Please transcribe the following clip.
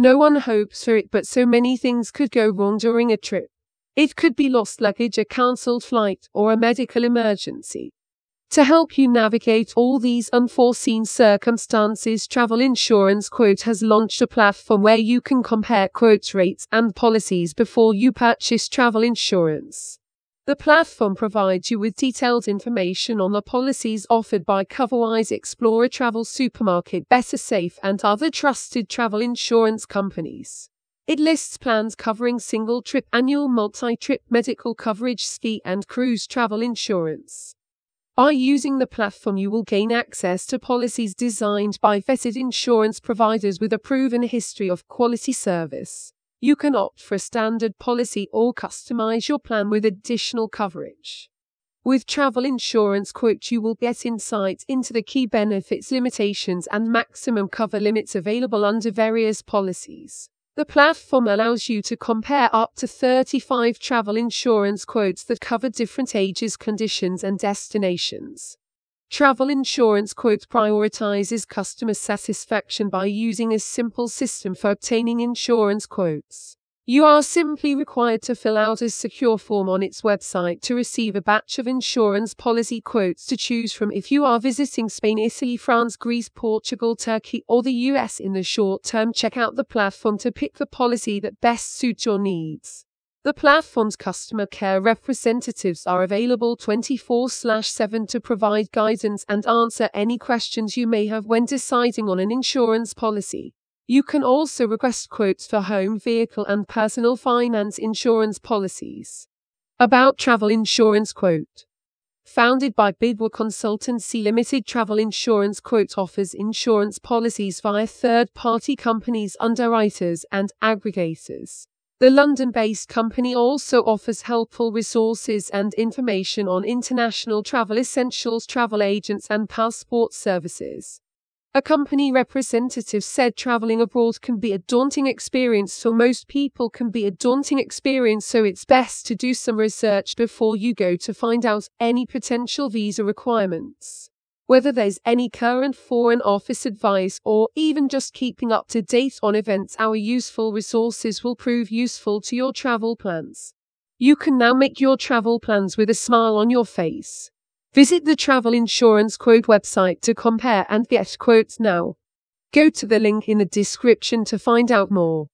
No one hopes for it, but so many things could go wrong during a trip. It could be lost luggage, a cancelled flight, or a medical emergency. To help you navigate all these unforeseen circumstances, Travel Insurance Quote has launched a platform where you can compare quotes rates and policies before you purchase travel insurance. The platform provides you with detailed information on the policies offered by CoverWise Explorer Travel Supermarket, Better Safe, and other trusted travel insurance companies. It lists plans covering single trip, annual, multi trip, medical coverage, ski and cruise travel insurance. By using the platform, you will gain access to policies designed by vetted insurance providers with a proven history of quality service. You can opt for a standard policy or customize your plan with additional coverage. With travel insurance quote, you will get insight into the key benefits, limitations, and maximum cover limits available under various policies. The platform allows you to compare up to 35 travel insurance quotes that cover different ages, conditions, and destinations. Travel Insurance Quote prioritizes customer satisfaction by using a simple system for obtaining insurance quotes. You are simply required to fill out a secure form on its website to receive a batch of insurance policy quotes to choose from if you are visiting Spain, Italy, France, Greece, Portugal, Turkey, or the US in the short term. Check out the platform to pick the policy that best suits your needs. The platform's customer care representatives are available 24 7 to provide guidance and answer any questions you may have when deciding on an insurance policy. You can also request quotes for home, vehicle, and personal finance insurance policies. About Travel Insurance Quote Founded by Bidwell Consultancy Limited, Travel Insurance Quote offers insurance policies via third party companies, underwriters, and aggregators. The London based company also offers helpful resources and information on international travel essentials, travel agents, and passport services. A company representative said traveling abroad can be a daunting experience for most people can be a daunting experience so it's best to do some research before you go to find out any potential visa requirements. Whether there's any current foreign office advice or even just keeping up to date on events, our useful resources will prove useful to your travel plans. You can now make your travel plans with a smile on your face. Visit the travel insurance quote website to compare and get quotes now. Go to the link in the description to find out more.